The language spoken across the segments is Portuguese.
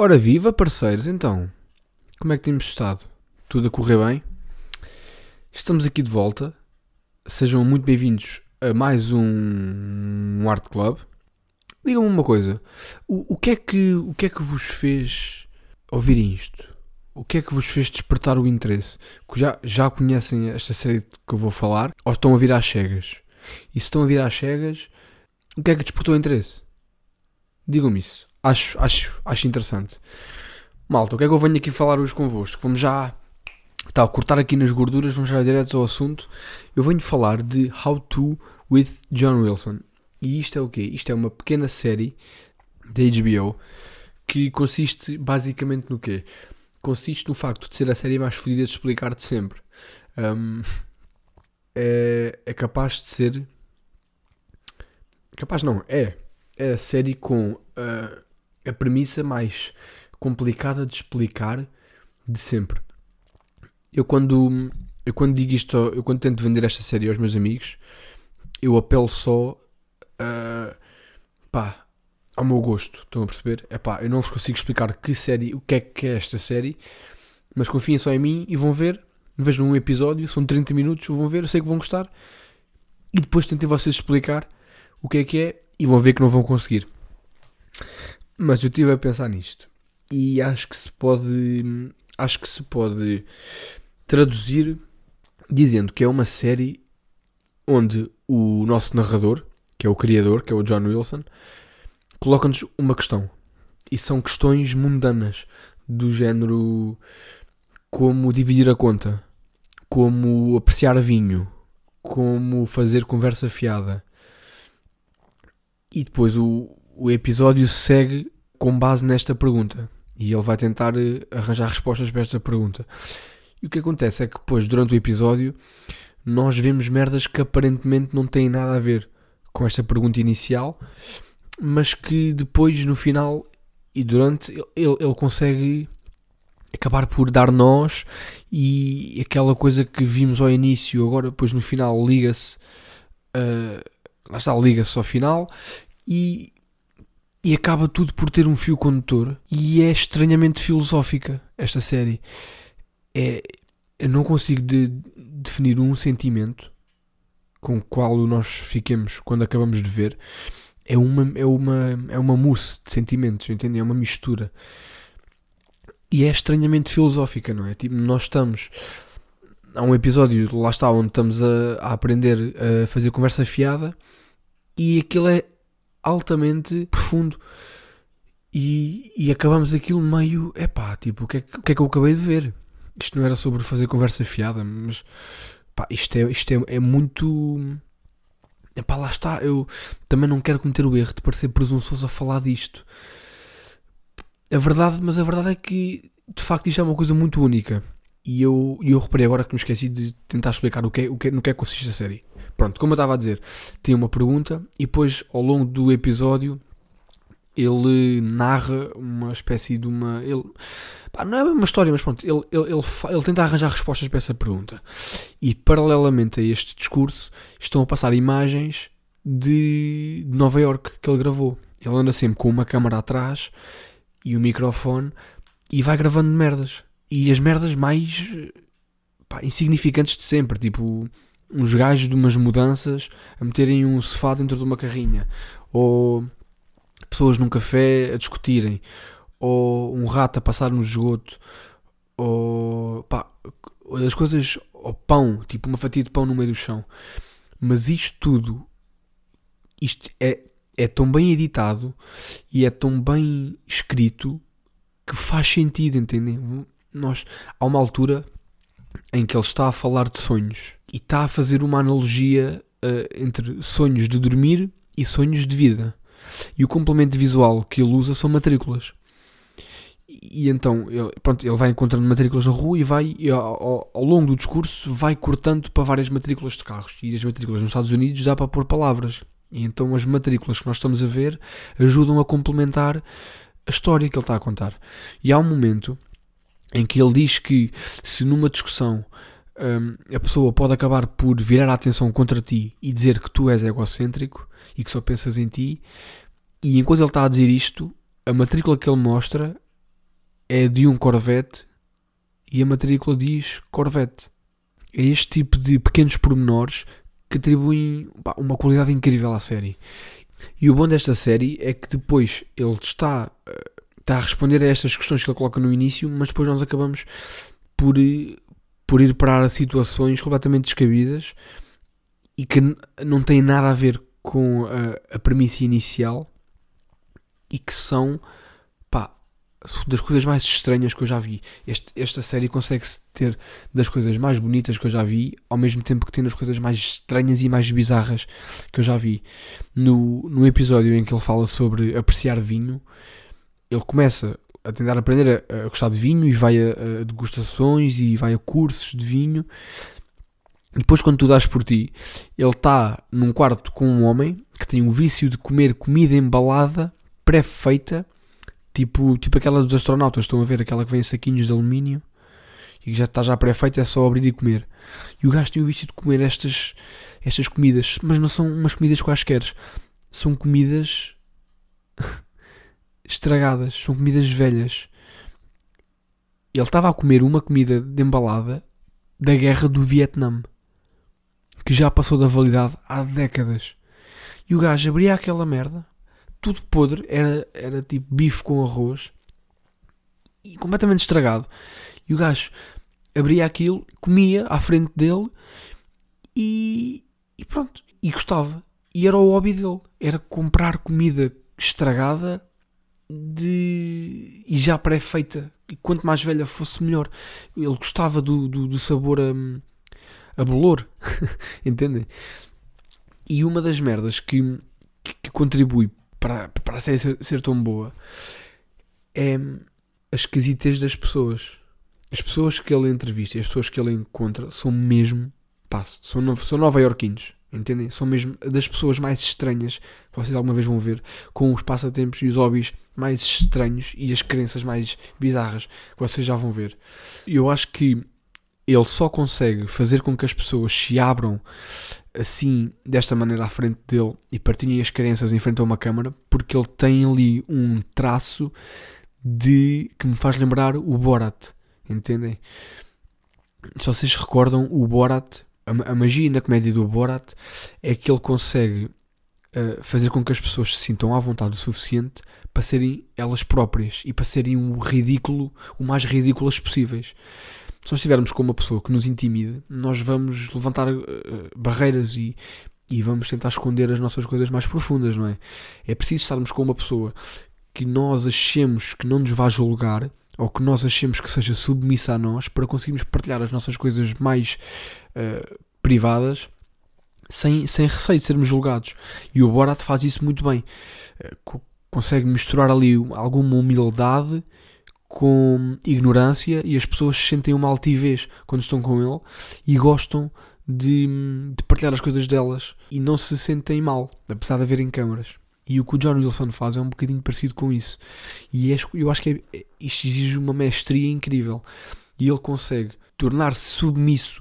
Ora viva, parceiros, então. Como é que temos estado? Tudo a correr bem? Estamos aqui de volta. Sejam muito bem-vindos a mais um, Art Club. Digam-me uma coisa. O, o, que é que, o que é que vos fez ouvirem isto? O que é que vos fez despertar o interesse? Já, já conhecem esta série que eu vou falar? Ou estão a vir às cegas? E se estão a vir às cegas, o que é que despertou o interesse? Digam-me isso. Acho, acho, acho interessante. Malta, o que é que eu venho aqui falar hoje convosco? Vamos já tá, cortar aqui nas gorduras, vamos já direto ao assunto. Eu venho falar de How To with John Wilson. E isto é o quê? Isto é uma pequena série da HBO que consiste basicamente no quê? Consiste no facto de ser a série mais fodida de explicar de sempre. Um, é, é capaz de ser. Capaz não, é. É a série com uh, a premissa mais complicada de explicar de sempre. Eu quando, eu quando digo isto, eu quando tento vender esta série aos meus amigos, eu apelo só uh, pá, ao meu gosto. Estão a perceber? É pá, eu não vos consigo explicar que série, o que é que é esta série, mas confiem só em mim e vão ver. Vejam um episódio, são 30 minutos, vão ver, eu sei que vão gostar. E depois tentem vocês explicar o que é que é e vão ver que não vão conseguir. Mas eu estive a pensar nisto e acho que se pode acho que se pode traduzir dizendo que é uma série onde o nosso narrador, que é o criador, que é o John Wilson, coloca-nos uma questão. E são questões mundanas, do género como dividir a conta, como apreciar vinho, como fazer conversa fiada. E depois o, o episódio segue com base nesta pergunta. E ele vai tentar eh, arranjar respostas para esta pergunta. E o que acontece é que depois, durante o episódio, nós vemos merdas que aparentemente não têm nada a ver com esta pergunta inicial, mas que depois, no final e durante, ele, ele consegue acabar por dar nós e aquela coisa que vimos ao início, agora depois no final liga-se, uh, lá está, liga-se ao final e, e acaba tudo por ter um fio condutor e é estranhamente filosófica esta série. É, eu não consigo de, definir um sentimento com o qual nós fiquemos quando acabamos de ver. É uma, é uma, é uma mousse de sentimentos, entende? É uma mistura. E é estranhamente filosófica, não é? Tipo, nós estamos. Há um episódio, lá está, onde estamos a, a aprender a fazer conversa fiada e aquilo é altamente profundo. E, e acabamos aquilo meio. Epá, tipo, o que, é, o que é que eu acabei de ver? Isto não era sobre fazer conversa fiada, mas pá, isto, é, isto é, é muito. Epá, lá está. Eu também não quero cometer o erro de parecer presunçoso a falar disto. A verdade, mas a verdade é que de facto isto é uma coisa muito única. E eu, eu reparei agora que me esqueci de tentar explicar o que é, o que é, no que é que consiste a série. Pronto, como eu estava a dizer, tem uma pergunta e depois ao longo do episódio ele narra uma espécie de uma. Ele, pá, não é uma história, mas pronto, ele, ele, ele, ele, tenta arranjar respostas para essa pergunta. E paralelamente a este discurso estão a passar imagens de, de Nova York que ele gravou. Ele anda sempre com uma câmera atrás e o microfone e vai gravando merdas. E as merdas mais pá, insignificantes de sempre, tipo uns gajos de umas mudanças a meterem um sofá dentro de uma carrinha, ou pessoas num café a discutirem, ou um rato a passar no esgoto, ou pá, as coisas, ou pão, tipo uma fatia de pão no meio do chão. Mas isto tudo, isto é, é tão bem editado e é tão bem escrito que faz sentido, entendem? Nós, há uma altura em que ele está a falar de sonhos e está a fazer uma analogia uh, entre sonhos de dormir e sonhos de vida. E o complemento visual que ele usa são matrículas. E, então, ele, pronto, ele vai encontrando matrículas na rua e vai, e ao, ao, longo do discurso, vai cortando para várias matrículas de carros. E as matrículas nos Estados Unidos dá para pôr palavras. E então as matrículas que nós estamos a ver ajudam a complementar a história que ele está a contar. E há um momento em que ele diz que se numa discussão um, a pessoa pode acabar por virar a atenção contra ti e dizer que tu és egocêntrico e que só pensas em ti, e enquanto ele está a dizer isto, a matrícula que ele mostra é de um Corvette e a matrícula diz Corvette. É este tipo de pequenos pormenores que atribuem pá, uma qualidade incrível à série. E o bom desta série é que depois ele está, eh, está a responder a estas questões que ele coloca no início, mas depois nós acabamos por, por ir para situações completamente descabidas e que não têm nada a ver com a, a premissa inicial e que são pá, das coisas mais estranhas que eu já vi. Este, esta série consegue-se ter das coisas mais bonitas que eu já vi, ao mesmo tempo que tem das coisas mais estranhas e mais bizarras que eu já vi. No, no episódio em que ele fala sobre apreciar vinho, ele começa a tentar aprender a, a gostar de vinho e vai a, a, degustações e vai a cursos de vinho. E depois, quando tu dás por ti, ele está num quarto com um homem que tem o vício de comer comida embalada, pré-feita, tipo, tipo aquela dos astronautas. Estão a ver aquela que vem em saquinhos de alumínio e que já está já pré-feita, é só abrir e comer. E o gajo tem o vício de comer estas, estas comidas, mas não são umas comidas quaisquer, são comidas estragadas, são comidas velhas. Ele estava a comer uma comida de embalada da guerra do Vietnã, que já passou da validade há décadas. E o gajo abria aquela merda, tudo podre, era, era tipo bife com arroz, e completamente estragado. E o gajo abria aquilo, comia à frente dele e, e pronto, e gostava. E era o hobby dele, era comprar comida estragada de e já pré-feita. E quanto mais velha fosse, melhor. Ele gostava do, do, do sabor a, a bolor. Entendem? E uma das merdas que, que, que contribui para, para a série ser, ser, tão boa é a esquisitez das pessoas. As pessoas que ele entrevista as pessoas que ele encontra são mesmo. Pá, são, são nova-iorquinos. Entendem? São mesmo das pessoas mais estranhas que vocês alguma vez vão ver, com os passatempos e os hobbies mais estranhos e as crenças mais bizarras que vocês já vão ver. E eu acho que ele só consegue fazer com que as pessoas se abram assim, desta maneira, à frente dele e partilhem as crenças em frente a uma câmara, porque ele tem ali um traço de que me faz lembrar o Borat. Entendem? Se vocês recordam, o Borat a, a magia na comédia do Borat é que ele consegue uh, fazer com que as pessoas se sintam à vontade o suficiente para serem elas próprias e para serem o ridículo, o mais ridículas possíveis. Se nós estivermos com uma pessoa que nos intimide, nós vamos levantar uh, barreiras e, e vamos tentar esconder as nossas coisas mais profundas, não é? É preciso estarmos com uma pessoa que nós achemos que não nos vai julgar ou que nós achemos que seja submissa a nós para conseguirmos partilhar as nossas coisas mais uh, privadas sem, sem receio de sermos julgados. E o Borat faz isso muito bem. Uh, consegue misturar ali alguma humildade com ignorância e as pessoas sentem uma altivez quando estão com ele e gostam de, de partilhar as coisas delas e não se sentem mal, apesar de haverem câmaras. E o que o John Wilson faz é um bocadinho parecido com isso. E eu acho que é, isto exige uma mestria incrível. E ele consegue tornar-se submisso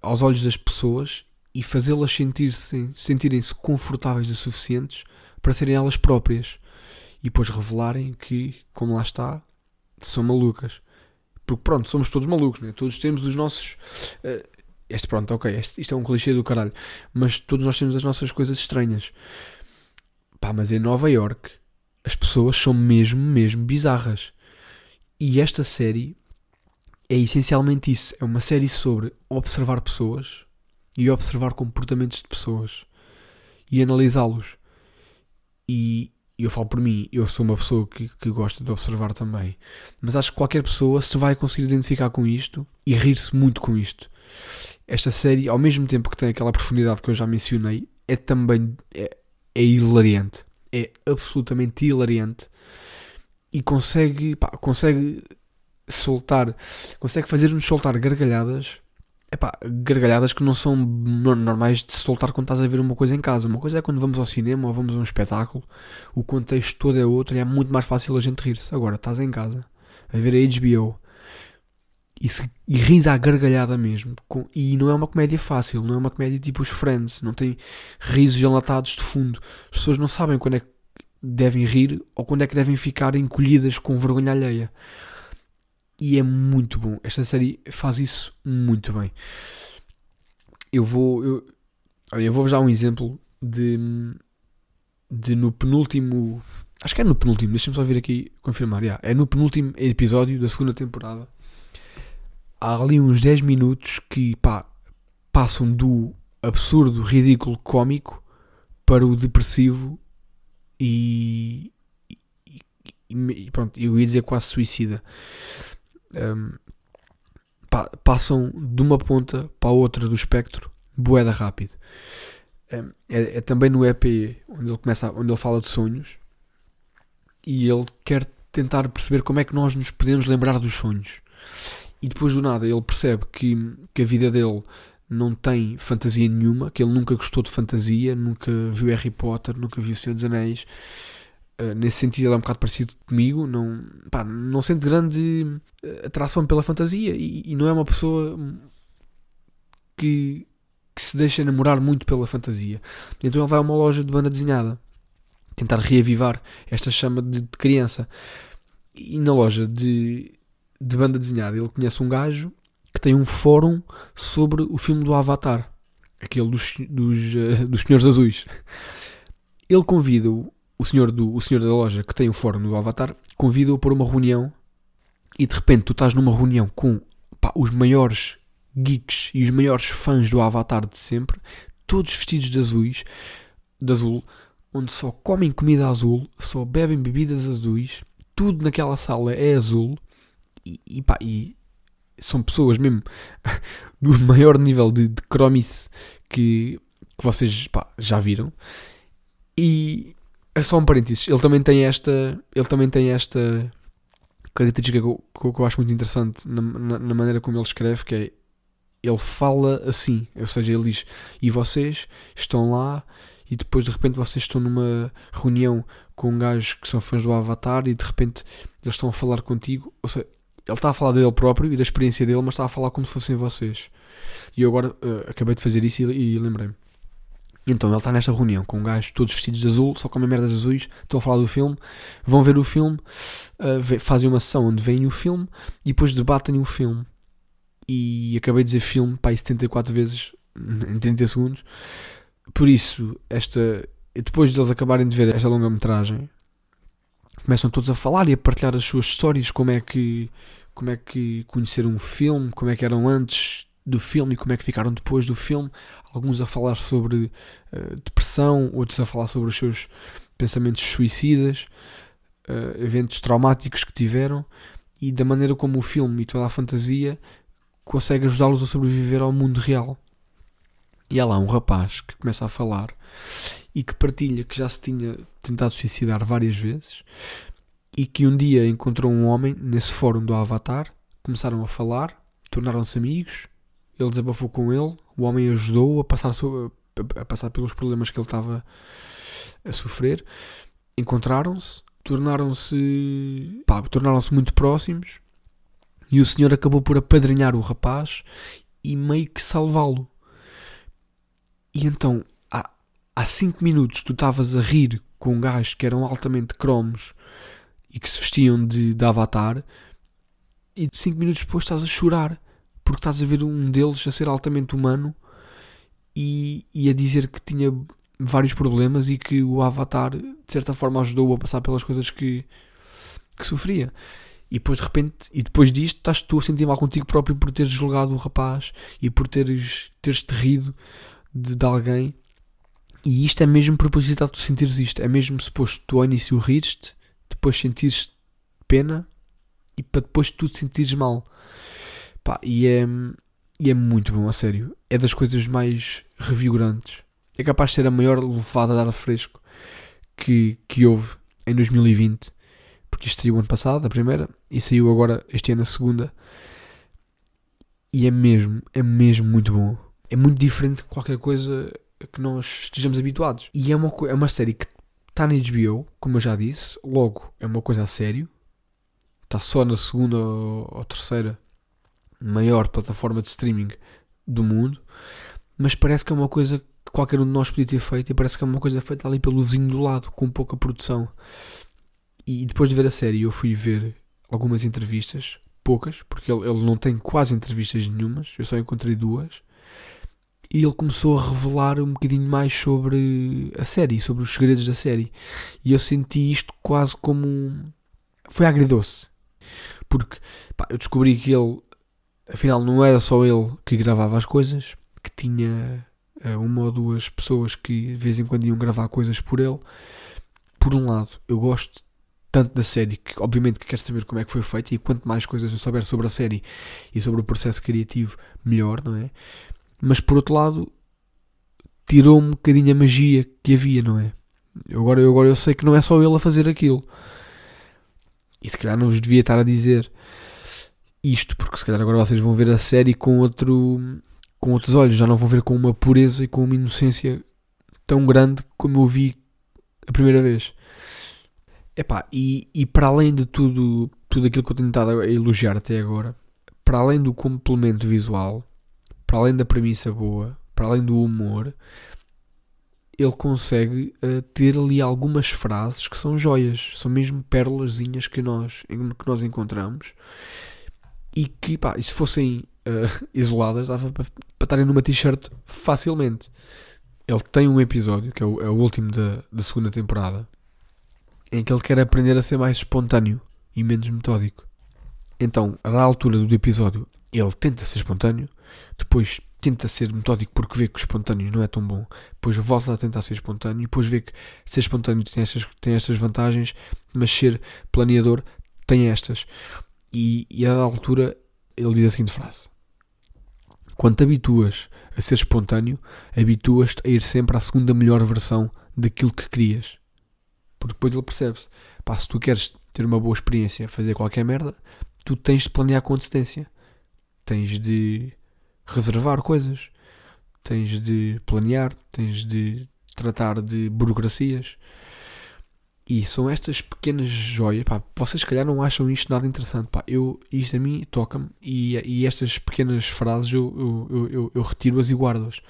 aos olhos das pessoas e fazê-las sentir-se, sentirem-se confortáveis o suficientes para serem elas próprias. E depois revelarem que, como lá está, são malucas. Porque pronto, somos todos malucos, né? Todos temos os nossos. Uh, este pronto, ok, este, isto é um clichê do caralho. Mas todos nós temos as nossas coisas estranhas. Pá, mas em Nova York as pessoas são mesmo, mesmo bizarras. E esta série é essencialmente isso. É uma série sobre observar pessoas e observar comportamentos de pessoas e analisá-los. E eu falo por mim, eu sou uma pessoa que, que gosta de observar também. Mas acho que qualquer pessoa se vai conseguir identificar com isto e rir-se muito com isto. Esta série, ao mesmo tempo que tem aquela profundidade que eu já mencionei, é também. É, é hilariante. É absolutamente hilariante. E consegue, pá, consegue soltar, consegue fazer-nos soltar gargalhadas. Epá, gargalhadas que não são normais de soltar quando estás a ver uma coisa em casa. Uma coisa é quando vamos ao cinema ou vamos a um espetáculo, o contexto todo é outro e é muito mais fácil a gente rir-se. Agora, estás em casa a ver a HBO e, se, e à gargalhada mesmo. Com, e não é uma comédia fácil, não é uma comédia tipo os Friends, não tem risos enlatados de fundo. As pessoas não sabem quando é que devem rir ou quando é que devem ficar encolhidas com vergonha alheia. e é muito bom. Esta série faz isso muito bem. Eu vou. Eu, eu vou-vos dar um exemplo de, de no penúltimo. Acho que é no penúltimo, deixa-me só vir aqui confirmar. Yeah, é no penúltimo episódio da segunda temporada. Há ali uns 10 minutos que pá, passam do absurdo, ridículo, cómico para o depressivo e, e, e pronto, eu ia dizer quase suicida. Um, pa, passam de uma ponta para a outra do espectro, boeda rápido. Um, é, é, também no EP onde ele começa, onde ele fala de sonhos e ele quer tentar perceber como é que nós nos podemos lembrar dos sonhos. E depois do nada ele percebe que, que a vida dele não tem fantasia nenhuma, que ele nunca gostou de fantasia, nunca viu Harry Potter, nunca viu Senhor dos Anéis. Uh, nesse sentido, ele é um bocado parecido comigo. Não, pá, não sente grande eh, atração pela fantasia e, e não é uma pessoa que, que, se deixa enamorar muito pela fantasia. Então ele vai a uma loja de banda desenhada tentar reavivar esta chama de, de criança. E na loja de, de banda desenhada ele conhece um gajo que tem um fórum sobre o filme do Avatar, aquele dos, dos, uh, dos Senhores Azuis. Ele convida-o, o senhor, do, o senhor da loja que tem o fórum do Avatar, convida-o para uma reunião e de repente tu estás numa reunião com pá, os maiores geeks e os maiores fãs do Avatar de sempre, todos vestidos de azuis, de azul, onde só comem comida azul, só bebem bebidas azuis, tudo naquela sala é azul e, pá, e são pessoas mesmo do maior nível de, de que, que vocês pá, já viram. E é só um parênteses, ele também tem esta, ele também tem esta característica que eu, que eu acho muito interessante na, na, na, maneira como ele escreve, que é ele fala assim, ou seja, ele diz, e vocês estão lá e depois de repente vocês estão numa reunião com gajos que são fãs do Avatar e de repente eles estão a falar contigo, ou seja, ele está a falar dele próprio e da experiência dele, mas está a falar como se fossem vocês. E eu agora uh, acabei de fazer isso e, e lembrei-me. Então ele está nesta reunião com um gajo todos vestidos de azul, só comem merdas azuis, estão a falar do filme, vão ver o filme, uh, fazem uma sessão onde veem o filme e depois debatem o filme. E acabei de dizer filme, pá, 74 vezes em 30 segundos. Por isso, esta, depois de eles acabarem de ver esta longa-metragem, começam todos a falar e a partilhar as suas histórias, como é que, como é que conheceram o filme, como é que eram antes do filme e como é que ficaram depois do filme. Alguns a falar sobre uh, depressão, outros a falar sobre os seus pensamentos suicidas, uh, eventos traumáticos que tiveram e da maneira como o filme e toda a fantasia consegue ajudá-los a sobreviver ao mundo real. E há lá um rapaz que começa a falar e que partilha que já se tinha tentado suicidar várias vezes e que um dia encontrou um homem nesse fórum do Avatar, começaram a falar, tornaram-se amigos, ele desabafou com ele, o homem ajudou-o a passar, a passar pelos problemas que ele estava a sofrer, encontraram-se, tornaram-se tornaram-se muito próximos e o senhor acabou por apadrinhar o rapaz e meio que salvá-lo. E então há 5 minutos tu estavas a rir com gajos que eram altamente cromos e que se vestiam de, de avatar, e 5 minutos depois estás a chorar porque estás a ver um deles a ser altamente humano e, e a dizer que tinha vários problemas e que o avatar de certa forma ajudou-o a passar pelas coisas que, que sofria. E depois de repente, e depois disto, estás tu a sentir mal contigo próprio por teres julgado o rapaz e por teres, teres te rido de, de alguém e isto é mesmo propositado tu sentires isto. É mesmo suposto tu ao início rires-te, depois sentires pena e para depois tu te sentires mal. Pá, e é, e é muito bom, a sério. É das coisas mais revigorantes. É capaz de ser a maior levada de ar fresco que, que houve em 2020. Porque isto saiu ano passado, a primeira, e saiu agora este ano a segunda. E é mesmo, é mesmo muito bom. É muito diferente de qualquer coisa que nós estejamos habituados. E é uma, é uma série que está na HBO, como eu já disse, logo é uma coisa a sério. Está só na segunda ou, terceira maior plataforma de streaming do mundo, mas parece que é uma coisa que qualquer um de nós podia ter feito e parece que é uma coisa feita ali pelo vizinho do lado, com pouca produção. E depois de ver a série, eu fui ver algumas entrevistas poucas, porque ele, ele não tem quase entrevistas nenhumas, eu só encontrei duas. E ele começou a revelar um bocadinho mais sobre a série, sobre os segredos da série. E eu senti isto quase como. Foi agridoce. Porque pá, eu descobri que ele, afinal, não era só ele que gravava as coisas, que tinha eh, uma ou duas pessoas que de vez em quando iam gravar coisas por ele. Por um lado, eu gosto tanto da série que, obviamente, que quero saber como é que foi feito e quanto mais coisas eu souber sobre a série e sobre o processo criativo, melhor, não é? Mas por outro lado, tirou-me um bocadinho a magia que havia, não é? Eu agora, eu agora eu sei que não é só ele a fazer aquilo. E se calhar não vos devia estar a dizer isto, porque se calhar agora vocês vão ver a série com outro com outros olhos, já não vão ver com uma pureza e com uma inocência tão grande como eu vi a primeira vez. Epá, e, e para além de tudo, tudo aquilo que eu tenho estado a elogiar até agora, para além do complemento visual, para além da premissa boa, para além do humor, ele consegue eh, ter ali algumas frases que são joias, são mesmo pérolazinhas que nós, que nós encontramos e que, pá, e se fossem eh, isoladas, dava para, para estarem numa t-shirt facilmente. Ele tem um episódio, que é o, é o último da, da segunda temporada, em que ele quer aprender a ser mais espontâneo e menos metódico. Então, da altura do episódio, ele tenta ser espontâneo, depois tenta ser metódico porque vê que o espontâneo não é tão bom, depois volta a tentar ser espontâneo e depois vê que ser espontâneo tem estas, tem estas vantagens, mas ser planeador tem estas. E, e a altura ele diz a seguinte frase: Quando te habituas a ser espontâneo, habituas-te a ir sempre à segunda melhor versão daquilo que querias. Porque depois ele percebe-se: pá, se tu queres ter uma boa experiência fazer qualquer merda, tu tens de planear com antecedência. Tens de reservar coisas. Tens de planear. Tens de tratar de burocracias. E são estas pequenas joias. Pá, vocês, se calhar, não acham isto nada interessante. Pá, eu, isto a mim toca-me. E, e estas pequenas frases eu, eu, eu, eu, retiro-as e guardo-as.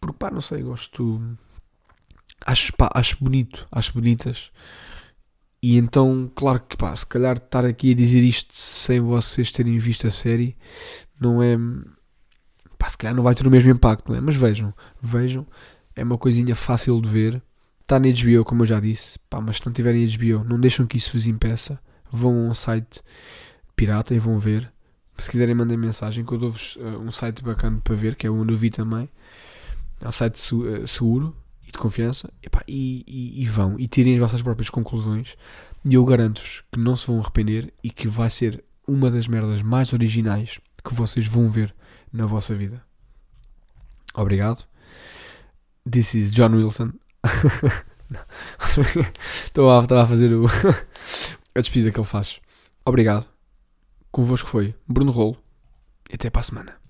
Porque, pá, não sei, gosto. Acho, pá, acho bonito. Acho bonitas. E então, claro que, pá, se calhar estar aqui a dizer isto sem vocês terem visto a série não é. Pá, se calhar não vai ter o mesmo impacto, não é? Mas vejam, vejam. É uma coisinha fácil de ver. Está na HBO, como eu já disse. Pá, mas se não tiverem HBO, não deixam que isso vos impeça. Vão a um site pirata e vão ver. Se quiserem, mandem mensagem que eu dou-vos uh, um site bacana para ver, que é onde eu vi também. É um site uh, seguro e de confiança. E, pá, e, e- e vão e tirem as vossas próprias conclusões. E eu garanto-vos que não se vão arrepender e que vai ser uma das merdas mais originais que vocês vão ver na vossa vida. Obrigado. This is John Wilson. Estava a fazer o a despedida que ele faz. Obrigado. Convosco foi Bruno Rolo. E até para a semana.